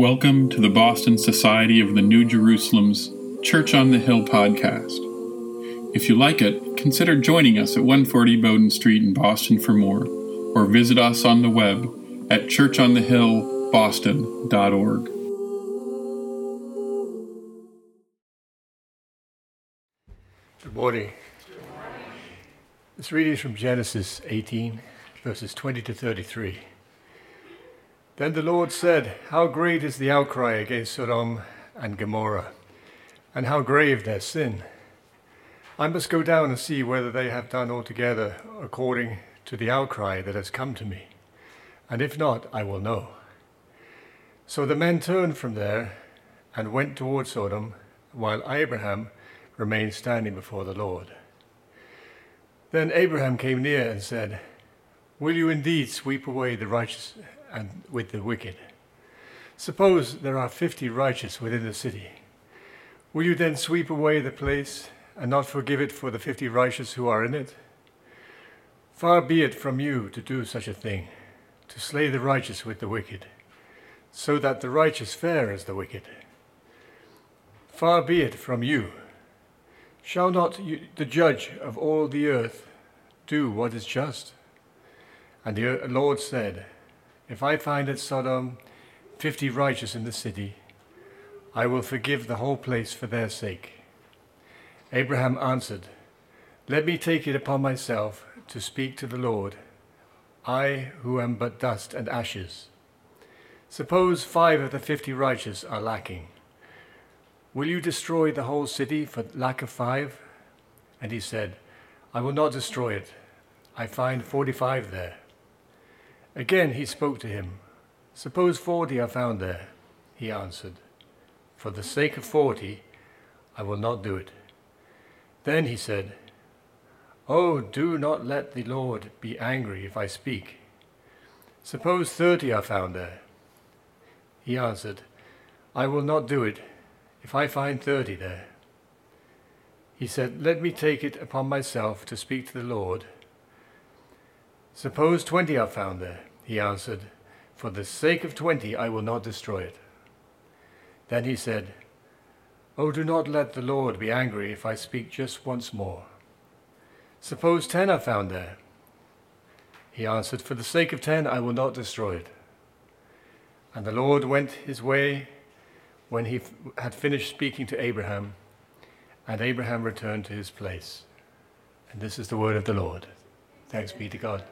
Welcome to the Boston Society of the New Jerusalem's Church on the Hill podcast. If you like it, consider joining us at 140 Bowdoin Street in Boston for more, or visit us on the web at churchonthehillboston.org. Good morning. This reading is from Genesis 18, verses 20 to 33. Then the Lord said, How great is the outcry against Sodom and Gomorrah, and how grave their sin. I must go down and see whether they have done altogether according to the outcry that has come to me, and if not, I will know. So the men turned from there and went toward Sodom, while Abraham remained standing before the Lord. Then Abraham came near and said, Will you indeed sweep away the righteous and with the wicked. Suppose there are fifty righteous within the city. Will you then sweep away the place and not forgive it for the fifty righteous who are in it? Far be it from you to do such a thing, to slay the righteous with the wicked, so that the righteous fare as the wicked. Far be it from you. Shall not you, the judge of all the earth do what is just? And the Lord said, if I find at Sodom fifty righteous in the city, I will forgive the whole place for their sake. Abraham answered, Let me take it upon myself to speak to the Lord, I who am but dust and ashes. Suppose five of the fifty righteous are lacking. Will you destroy the whole city for lack of five? And he said, I will not destroy it. I find forty five there. Again he spoke to him. Suppose forty are found there. He answered, For the sake of forty, I will not do it. Then he said, Oh, do not let the Lord be angry if I speak. Suppose thirty are found there. He answered, I will not do it if I find thirty there. He said, Let me take it upon myself to speak to the Lord. Suppose twenty are found there. He answered, For the sake of twenty I will not destroy it. Then he said, Oh, do not let the Lord be angry if I speak just once more. Suppose ten are found there. He answered, For the sake of ten I will not destroy it. And the Lord went his way when he had finished speaking to Abraham, and Abraham returned to his place. And this is the word of the Lord. Thanks be to God.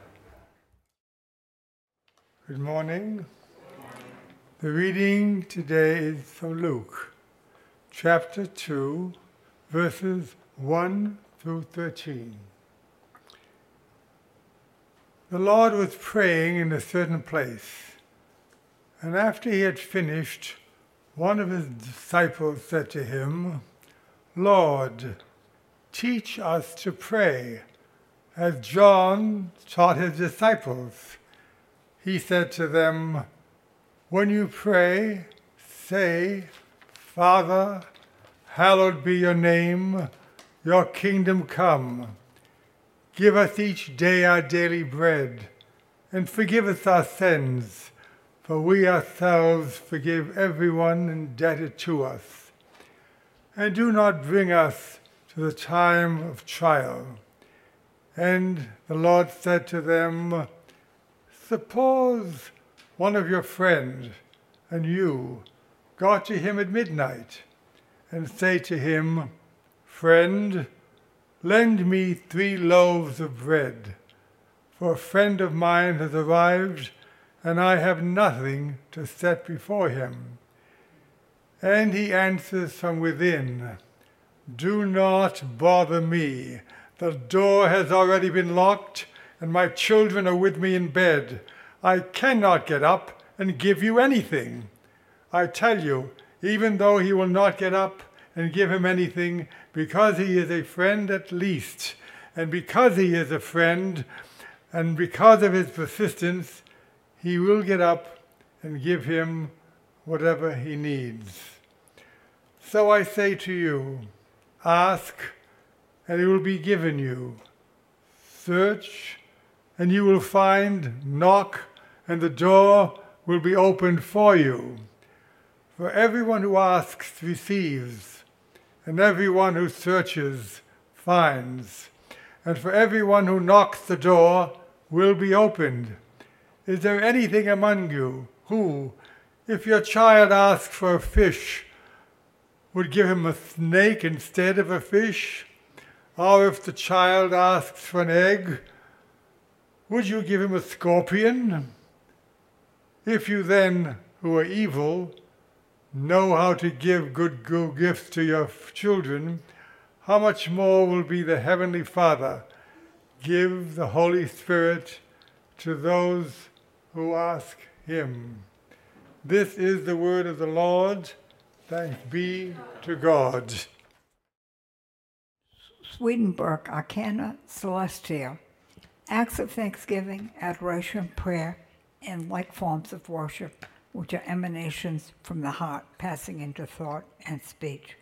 Good morning. The reading today is from Luke, chapter 2, verses 1 through 13. The Lord was praying in a certain place, and after he had finished, one of his disciples said to him, Lord, teach us to pray, as John taught his disciples he said to them, When you pray, say, Father, hallowed be your name, your kingdom come. Give us each day our daily bread, and forgive us our sins, for we ourselves forgive everyone indebted to us. And do not bring us to the time of trial. And the Lord said to them, Suppose one of your friends and you go to him at midnight and say to him, Friend, lend me three loaves of bread, for a friend of mine has arrived and I have nothing to set before him. And he answers from within, Do not bother me. The door has already been locked and my children are with me in bed. I cannot get up and give you anything. I tell you, even though he will not get up and give him anything, because he is a friend at least, and because he is a friend, and because of his persistence, he will get up and give him whatever he needs. So I say to you, ask, and it will be given you. Search, and you will find, knock, and the door will be opened for you. For everyone who asks receives, and everyone who searches finds, and for everyone who knocks the door will be opened. Is there anything among you who, if your child asks for a fish, would give him a snake instead of a fish? Or if the child asks for an egg, would you give him a scorpion? If you then, who are evil, know how to give good, gifts to your children, how much more will be the Heavenly Father give the Holy Spirit to those who ask Him? This is the word of the Lord. Thanks be to God. Swedenborg Arcana Coelestia. Acts of thanksgiving, adoration, prayer, and like forms of worship, which are emanations from the heart passing into thought and speech.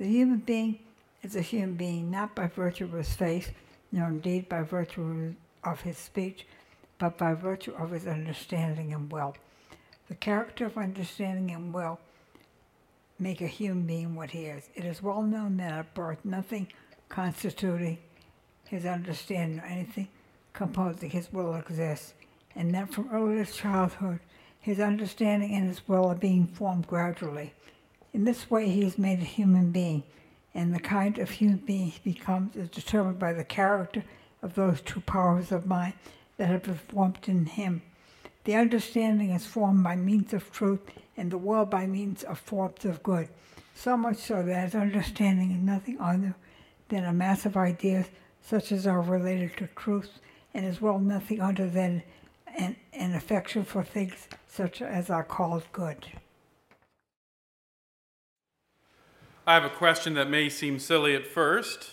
The human being is a human being not by virtue of his faith, nor indeed by virtue of his speech, but by virtue of his understanding and will. The character of understanding and will make a human being what he is. It is well known that at birth nothing constituting his understanding or anything composing his will exists, and that from earliest childhood his understanding and his will are being formed gradually. In this way he is made a human being, and the kind of human being he becomes is determined by the character of those two powers of mind that have been formed in him. The understanding is formed by means of truth, and the will by means of forms of good. So much so that his understanding is nothing other than a mass of ideas such as are related to truth, and as well nothing other than an, an affection for things such as are called good. I have a question that may seem silly at first.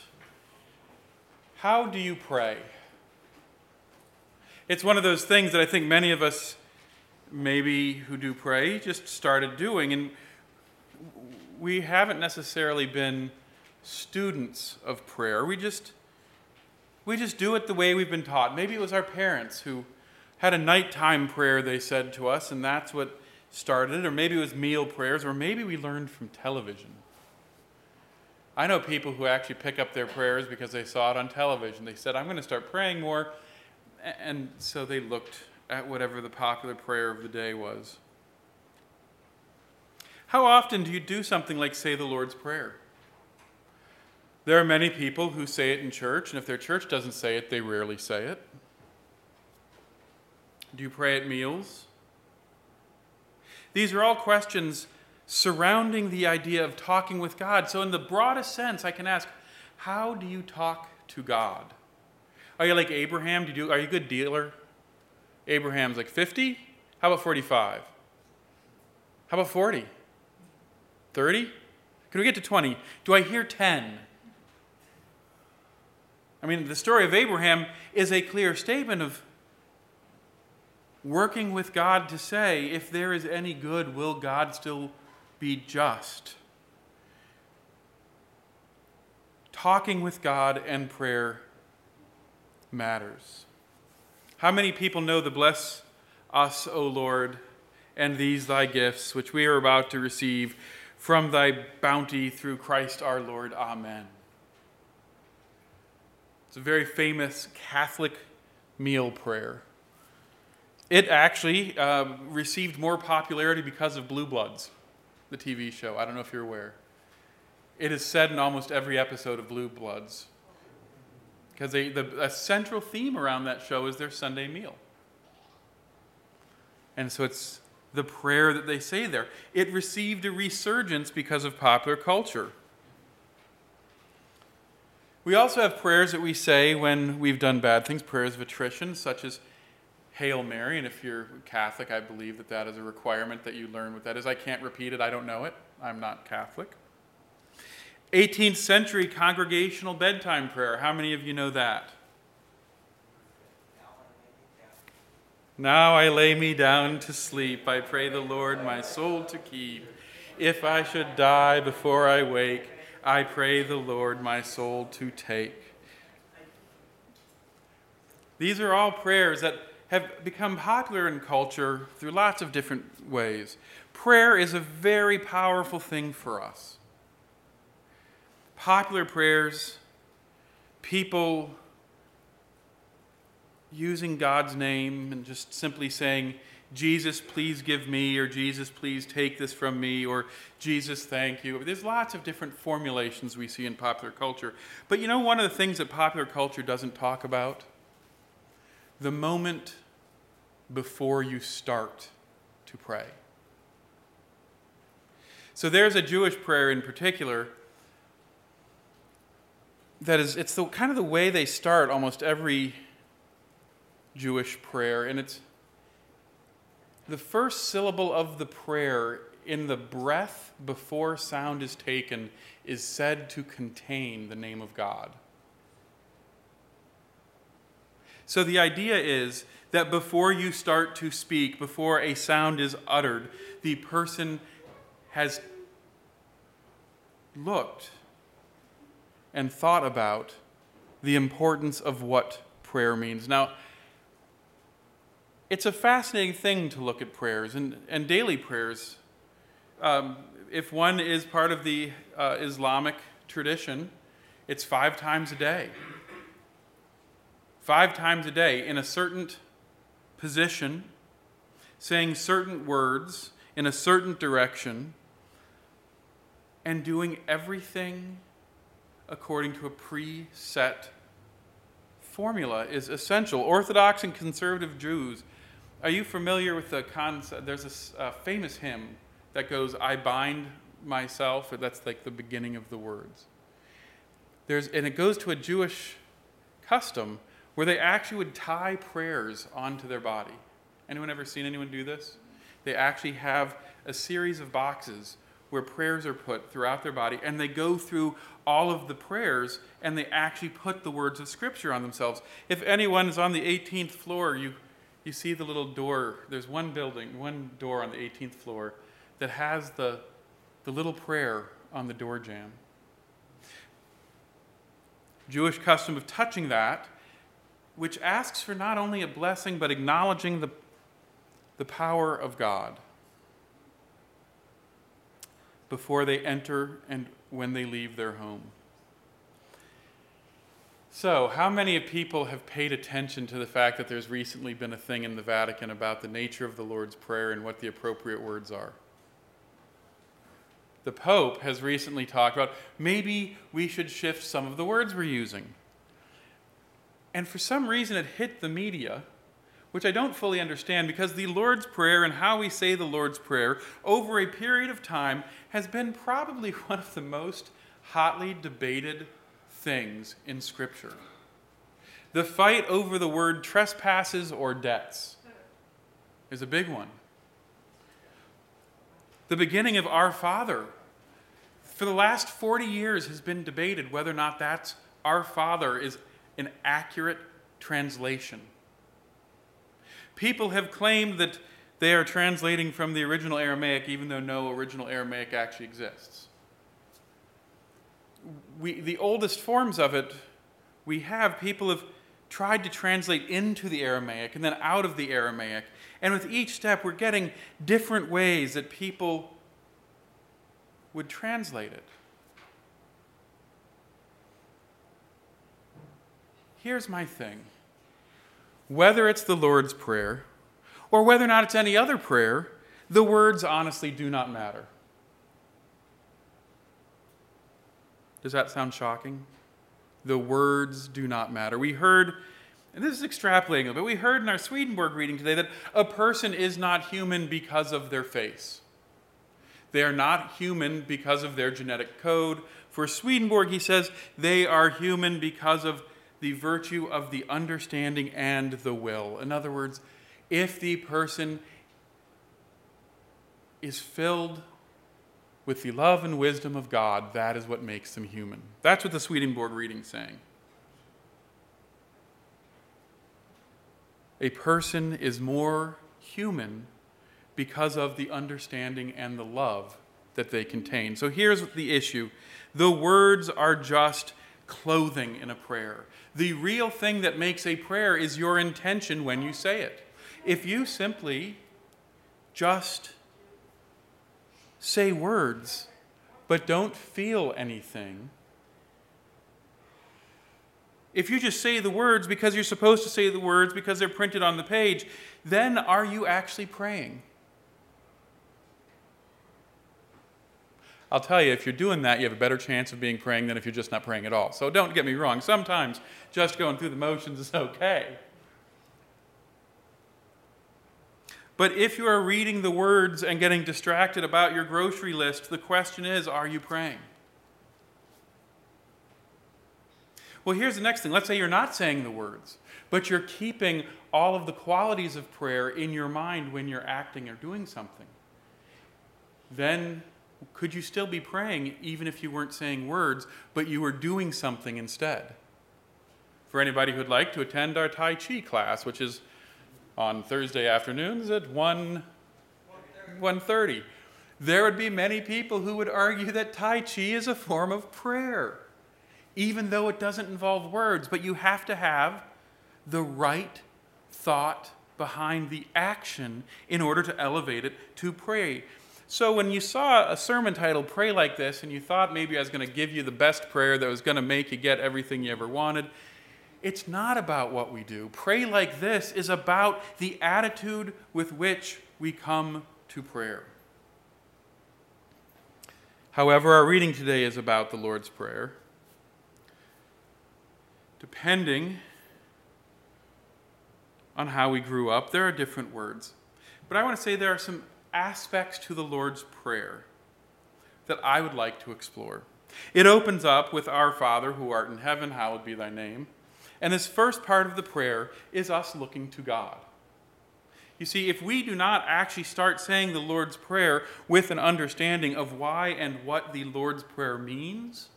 How do you pray? It's one of those things that I think many of us, maybe who do pray, just started doing. And we haven't necessarily been students of prayer. We just we just do it the way we've been taught. Maybe it was our parents who had a nighttime prayer they said to us and that's what started it or maybe it was meal prayers or maybe we learned from television. I know people who actually pick up their prayers because they saw it on television. They said, I'm going to start praying more. And so they looked at whatever the popular prayer of the day was. How often do you do something like say the Lord's Prayer? There are many people who say it in church, and if their church doesn't say it, they rarely say it. Do you pray at meals? These are all questions surrounding the idea of talking with God. So, in the broadest sense, I can ask, how do you talk to God? Are you like Abraham? Do you are you a good dealer? Abraham's like 50? How about 45? How about 40? 30? Can we get to 20? Do I hear 10? I mean, the story of Abraham is a clear statement of working with God to say, if there is any good, will God still be just. Talking with God and prayer matters. How many people know the bless us, O Lord, and these thy gifts, which we are about to receive from thy bounty through Christ our Lord? Amen. It's a very famous Catholic meal prayer. It actually uh, received more popularity because of Blue Bloods the TV show. I don't know if you're aware. It is said in almost every episode of Blue Bloods. Because the a central theme around that show is their Sunday meal. And so it's the prayer that they say there. It received a resurgence because of popular culture. We also have prayers that we say when we've done bad things, prayers of attrition, such as Hail Mary, and if you're Catholic, I believe that that is a requirement that you learn what that is. I can't repeat it, I don't know it. I'm not Catholic. 18th century congregational bedtime prayer. How many of you know that? Now I lay me down to sleep. I pray the Lord my soul to keep. If I should die before I wake, I pray the Lord my soul to take. These are all prayers that have become popular in culture through lots of different ways. prayer is a very powerful thing for us. Popular prayers, people using God's name and just simply saying, Jesus, please give me, or Jesus, please take this from me, or Jesus, thank you. There's lots of different formulations we see in popular culture. But you know, one of the things that popular culture doesn't talk about? The moment before you start to pray. So there's a Jewish prayer in particular that is, it's the kind of the way they start almost every Jewish prayer, and it's the first syllable of the prayer in the breath before sound is taken is said to contain the name of God. So the idea is that before you start to speak, before a sound is uttered, the person has looked and thought about the importance of what prayer means. Now, it's a fascinating thing to look at prayers and, and daily prayers. Um, if one is part of the uh, Islamic tradition, it's five times a day. Five times a day in a certain position, saying certain words in a certain direction, and doing everything according to a preset formula is essential. Orthodox and conservative Jews are you familiar with the concept? There's a uh, famous hymn that goes, I bind myself, that's like the beginning of the words. There's, and it goes to a Jewish custom where they actually would tie prayers onto their body. Anyone ever seen anyone do this? They actually have a series of boxes where prayers are put throughout their body, and they go through all of the prayers and they actually put the words of Scripture on themselves. If anyone is on the 18th floor, you you see the little door. There's one building, one door on the 18th floor that has the, the little prayer on the door jamb. Jewish custom of touching that, which asks for not only a blessing, but acknowledging the, the power of God before they enter and when they leave their home. So, how many people have paid attention to the fact that there's recently been a thing in the Vatican about the nature of the Lord's Prayer and what the appropriate words are? The Pope has recently talked about maybe we should shift some of the words we're using. And for some reason, it hit the media, which I don't fully understand because the Lord's Prayer and how we say the Lord's Prayer over a period of time has been probably one of the most hotly debated things in Scripture. The fight over the word trespasses or debts is a big one. The beginning of Our Father, for the last 40 years, has been debated whether or not that's Our Father is an accurate translation. People have claimed that they are translating from the original Aramaic, even though no original Aramaic actually exists we, the oldest forms of it we have, people have tried to translate into the Aramaic and then out of the Aramaic. And with each step, we're getting different ways that people would translate it. Here's my thing whether it's the Lord's Prayer or whether or not it's any other prayer, the words honestly do not matter. Does that sound shocking? The words do not matter. We heard, and this is extrapolating, a bit. we heard in our Swedenborg reading today that a person is not human because of their face. They are not human because of their genetic code. For Swedenborg, he says they are human because of the virtue of the understanding and the will. In other words, if the person is filled with the love and wisdom of God, that is what makes them human. That's what the Swedenborg reading is saying. A person is more human because of the understanding and the love that they contain. So here's the issue the words are just clothing in a prayer. The real thing that makes a prayer is your intention when you say it. If you simply just say words but don't feel anything, if you just say the words because you're supposed to say the words because they're printed on the page, then are you actually praying? I'll tell you, if you're doing that, you have a better chance of being praying than if you're just not praying at all. So don't get me wrong. Sometimes just going through the motions is okay. But if you are reading the words and getting distracted about your grocery list, the question is are you praying? Well, here's the next thing. Let's say you're not saying the words, but you're keeping all of the qualities of prayer in your mind when you're acting or doing something. Then could you still be praying even if you weren't saying words, but you were doing something instead? For anybody who'd like to attend our Tai Chi class, which is on Thursday afternoons at 1 1:30. There would be many people who would argue that Tai Chi is a form of prayer, even though it doesn't involve words, but you have to have the right thought behind the action in order to elevate it to pray. So when you saw a sermon titled Pray Like This and you thought maybe I was going to give you the best prayer that was going to make you get everything you ever wanted, it's not about what we do. Pray like this is about the attitude with which we come to prayer. However, our reading today is about the Lord's Prayer. Depending on how we grew up, there are different words. But I want to say there are some aspects to the Lord's Prayer that I would like to explore. It opens up with Our Father who art in heaven, hallowed be thy name. And this first part of the prayer is us looking to God. You see, if we do not actually start saying the Lord's Prayer with an understanding of why and what the Lord's Prayer means,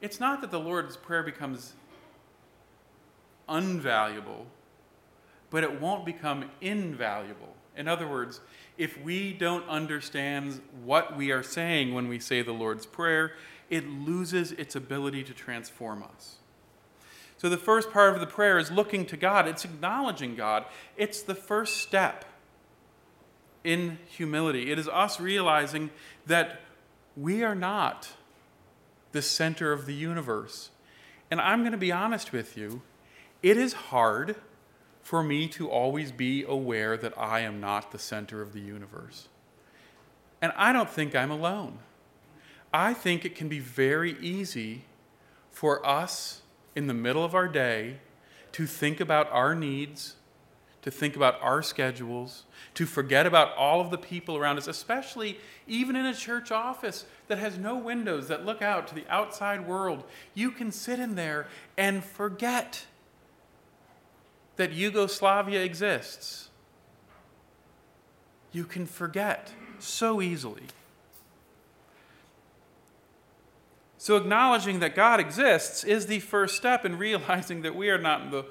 it's not that the Lord's Prayer becomes unvaluable, but it won't become invaluable. In other words, if we don't understand what we are saying when we say the Lord's Prayer, it loses its ability to transform us. So the first part of the prayer is looking to God, it's acknowledging God. It's the first step in humility. It is us realizing that we are not the center of the universe. And I'm going to be honest with you, it is hard for me to always be aware that I am not the center of the universe. And I don't think I'm alone. I think it can be very easy for us in the middle of our day to think about our needs, to think about our schedules, to forget about all of the people around us, especially even in a church office that has no windows that look out to the outside world. You can sit in there and forget that Yugoslavia exists. You can forget so easily. So, acknowledging that God exists is the first step in realizing that we are not in, the,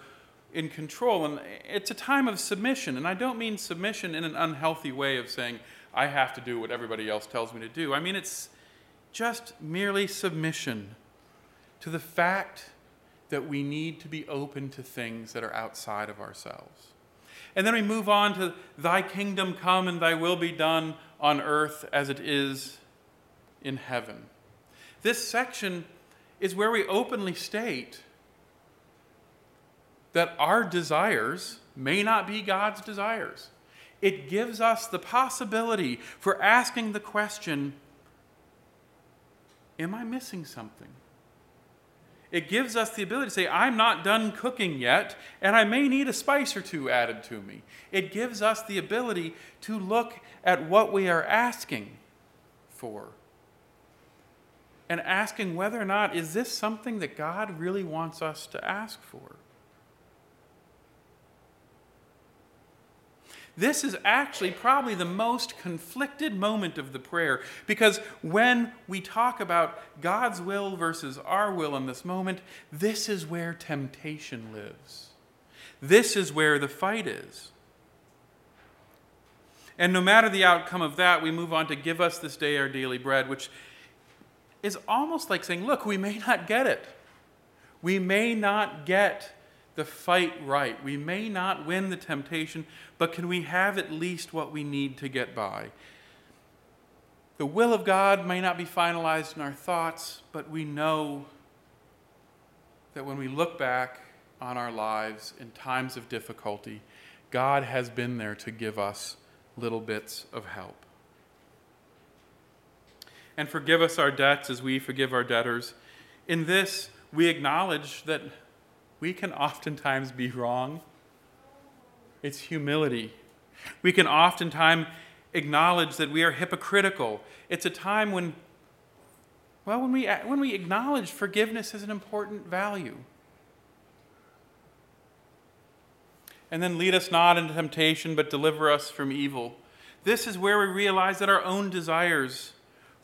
in control. And it's a time of submission. And I don't mean submission in an unhealthy way of saying, I have to do what everybody else tells me to do. I mean, it's just merely submission to the fact that we need to be open to things that are outside of ourselves. And then we move on to Thy kingdom come and Thy will be done on earth as it is in heaven. This section is where we openly state that our desires may not be God's desires. It gives us the possibility for asking the question Am I missing something? It gives us the ability to say, I'm not done cooking yet, and I may need a spice or two added to me. It gives us the ability to look at what we are asking for and asking whether or not is this something that God really wants us to ask for? This is actually probably the most conflicted moment of the prayer because when we talk about God's will versus our will in this moment, this is where temptation lives. This is where the fight is. And no matter the outcome of that, we move on to give us this day our daily bread, which is almost like saying, look, we may not get it. We may not get the fight right. We may not win the temptation, but can we have at least what we need to get by? The will of God may not be finalized in our thoughts, but we know that when we look back on our lives in times of difficulty, God has been there to give us little bits of help. And forgive us our debts as we forgive our debtors. In this, we acknowledge that we can oftentimes be wrong. It's humility. We can oftentimes acknowledge that we are hypocritical. It's a time when, well, when we, when we acknowledge forgiveness as an important value. And then lead us not into temptation, but deliver us from evil. This is where we realize that our own desires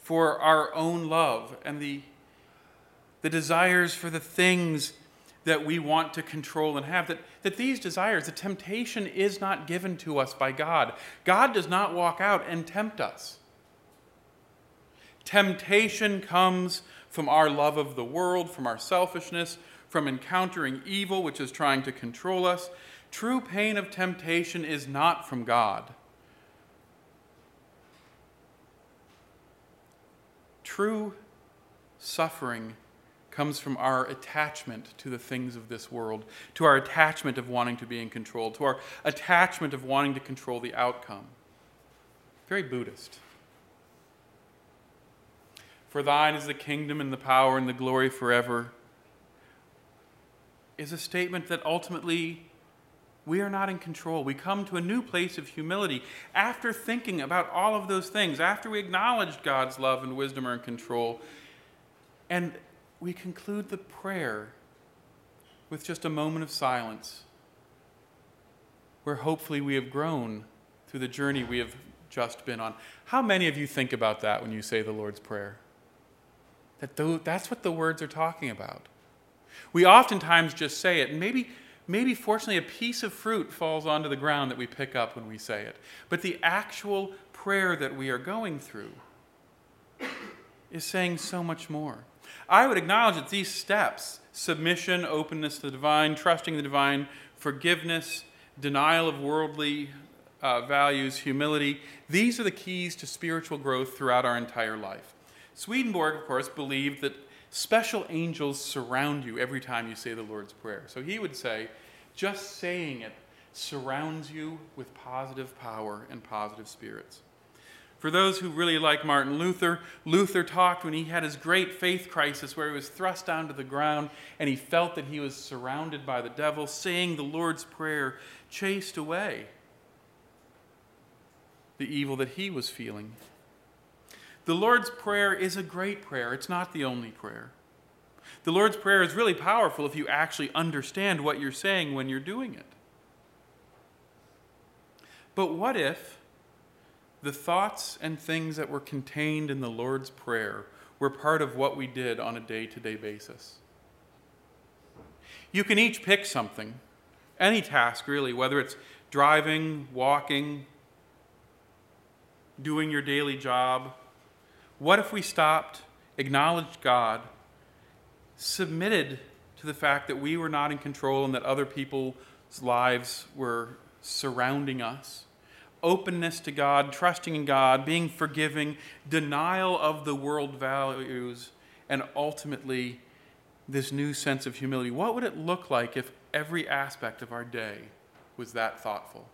for our own love and the, the desires for the things that we want to control and have, that, that these desires, the temptation is not given to us by God. God does not walk out and tempt us. Temptation comes from our love of the world, from our selfishness, from encountering evil, which is trying to control us. True pain of temptation is not from God. True suffering comes from our attachment to the things of this world, to our attachment of wanting to be in control, to our attachment of wanting to control the outcome. Very Buddhist. For thine is the kingdom and the power and the glory forever, is a statement that ultimately we are not in control. We come to a new place of humility after thinking about all of those things, after we acknowledge God's love and wisdom are in control. And we conclude the prayer with just a moment of silence where hopefully we have grown through the journey we have just been on. How many of you think about that when you say the Lord's Prayer? That that's what the words are talking about. We oftentimes just say it, and maybe, maybe fortunately a piece of fruit falls onto the ground that we pick up when we say it. But the actual prayer that we are going through is saying so much more. I would acknowledge that these steps submission, openness to the divine, trusting the divine, forgiveness, denial of worldly uh, values, humility these are the keys to spiritual growth throughout our entire life. Swedenborg, of course, believed that special angels surround you every time you say the Lord's Prayer. So he would say, just saying it surrounds you with positive power and positive spirits. For those who really like Martin Luther, Luther talked when he had his great faith crisis where he was thrust down to the ground and he felt that he was surrounded by the devil, saying the Lord's Prayer chased away the evil that he was feeling. The Lord's Prayer is a great prayer, it's not the only prayer. The Lord's Prayer is really powerful if you actually understand what you're saying when you're doing it. But what if the thoughts and things that were contained in the Lord's Prayer were part of what we did on a day to day basis. You can each pick something, any task really, whether it's driving, walking, doing your daily job. What if we stopped, acknowledged God, submitted to the fact that we were not in control and that other people's lives were surrounding us? openness to God, trusting in God, being forgiving, denial of the world values, and ultimately this new sense of humility. What would it look like if every aspect of our day was that thoughtful?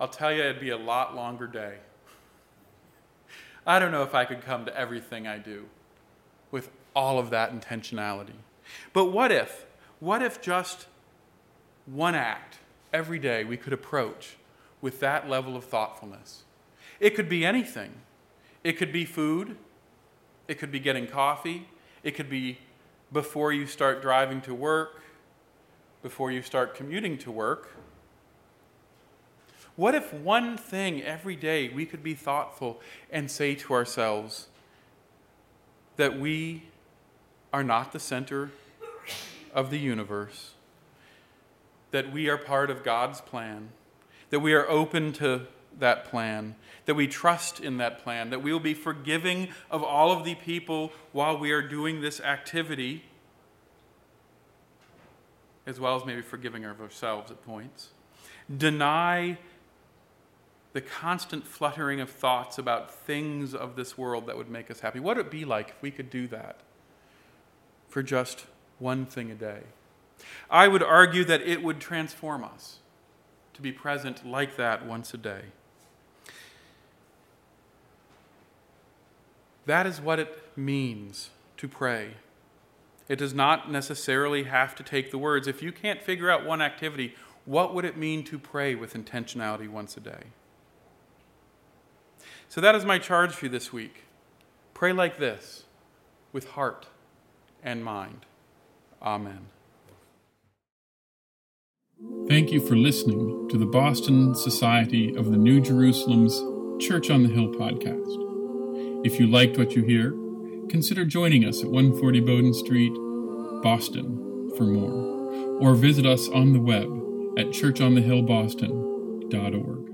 I'll tell you, it'd be a lot longer day. I don't know if I could come to everything I do with all of that intentionality. But what if, what if just one act every day we could approach with that level of thoughtfulness. It could be anything. It could be food. It could be getting coffee. It could be before you start driving to work, before you start commuting to work. What if one thing every day we could be thoughtful and say to ourselves that we are not the center of the universe, that we are part of God's plan, that we are open to that plan, that we trust in that plan, that we will be forgiving of all of the people while we are doing this activity, as well as maybe forgiving of ourselves at points. Deny the constant fluttering of thoughts about things of this world that would make us happy. What would it be like if we could do that for just one thing a day? I would argue that it would transform us to be present like that once a day. That is what it means to pray. It does not necessarily have to take the words. If you can't figure out one activity, what would it mean to pray with intentionality once a day? So that is my charge for you this week. Pray like this, with heart and mind. Amen. Thank you for listening to the Boston Society of the New Jerusalem's Church on the Hill podcast. If you liked what you hear, consider joining us at 140 Bowdoin Street, Boston, for more, or visit us on the web at churchonthehillboston.org.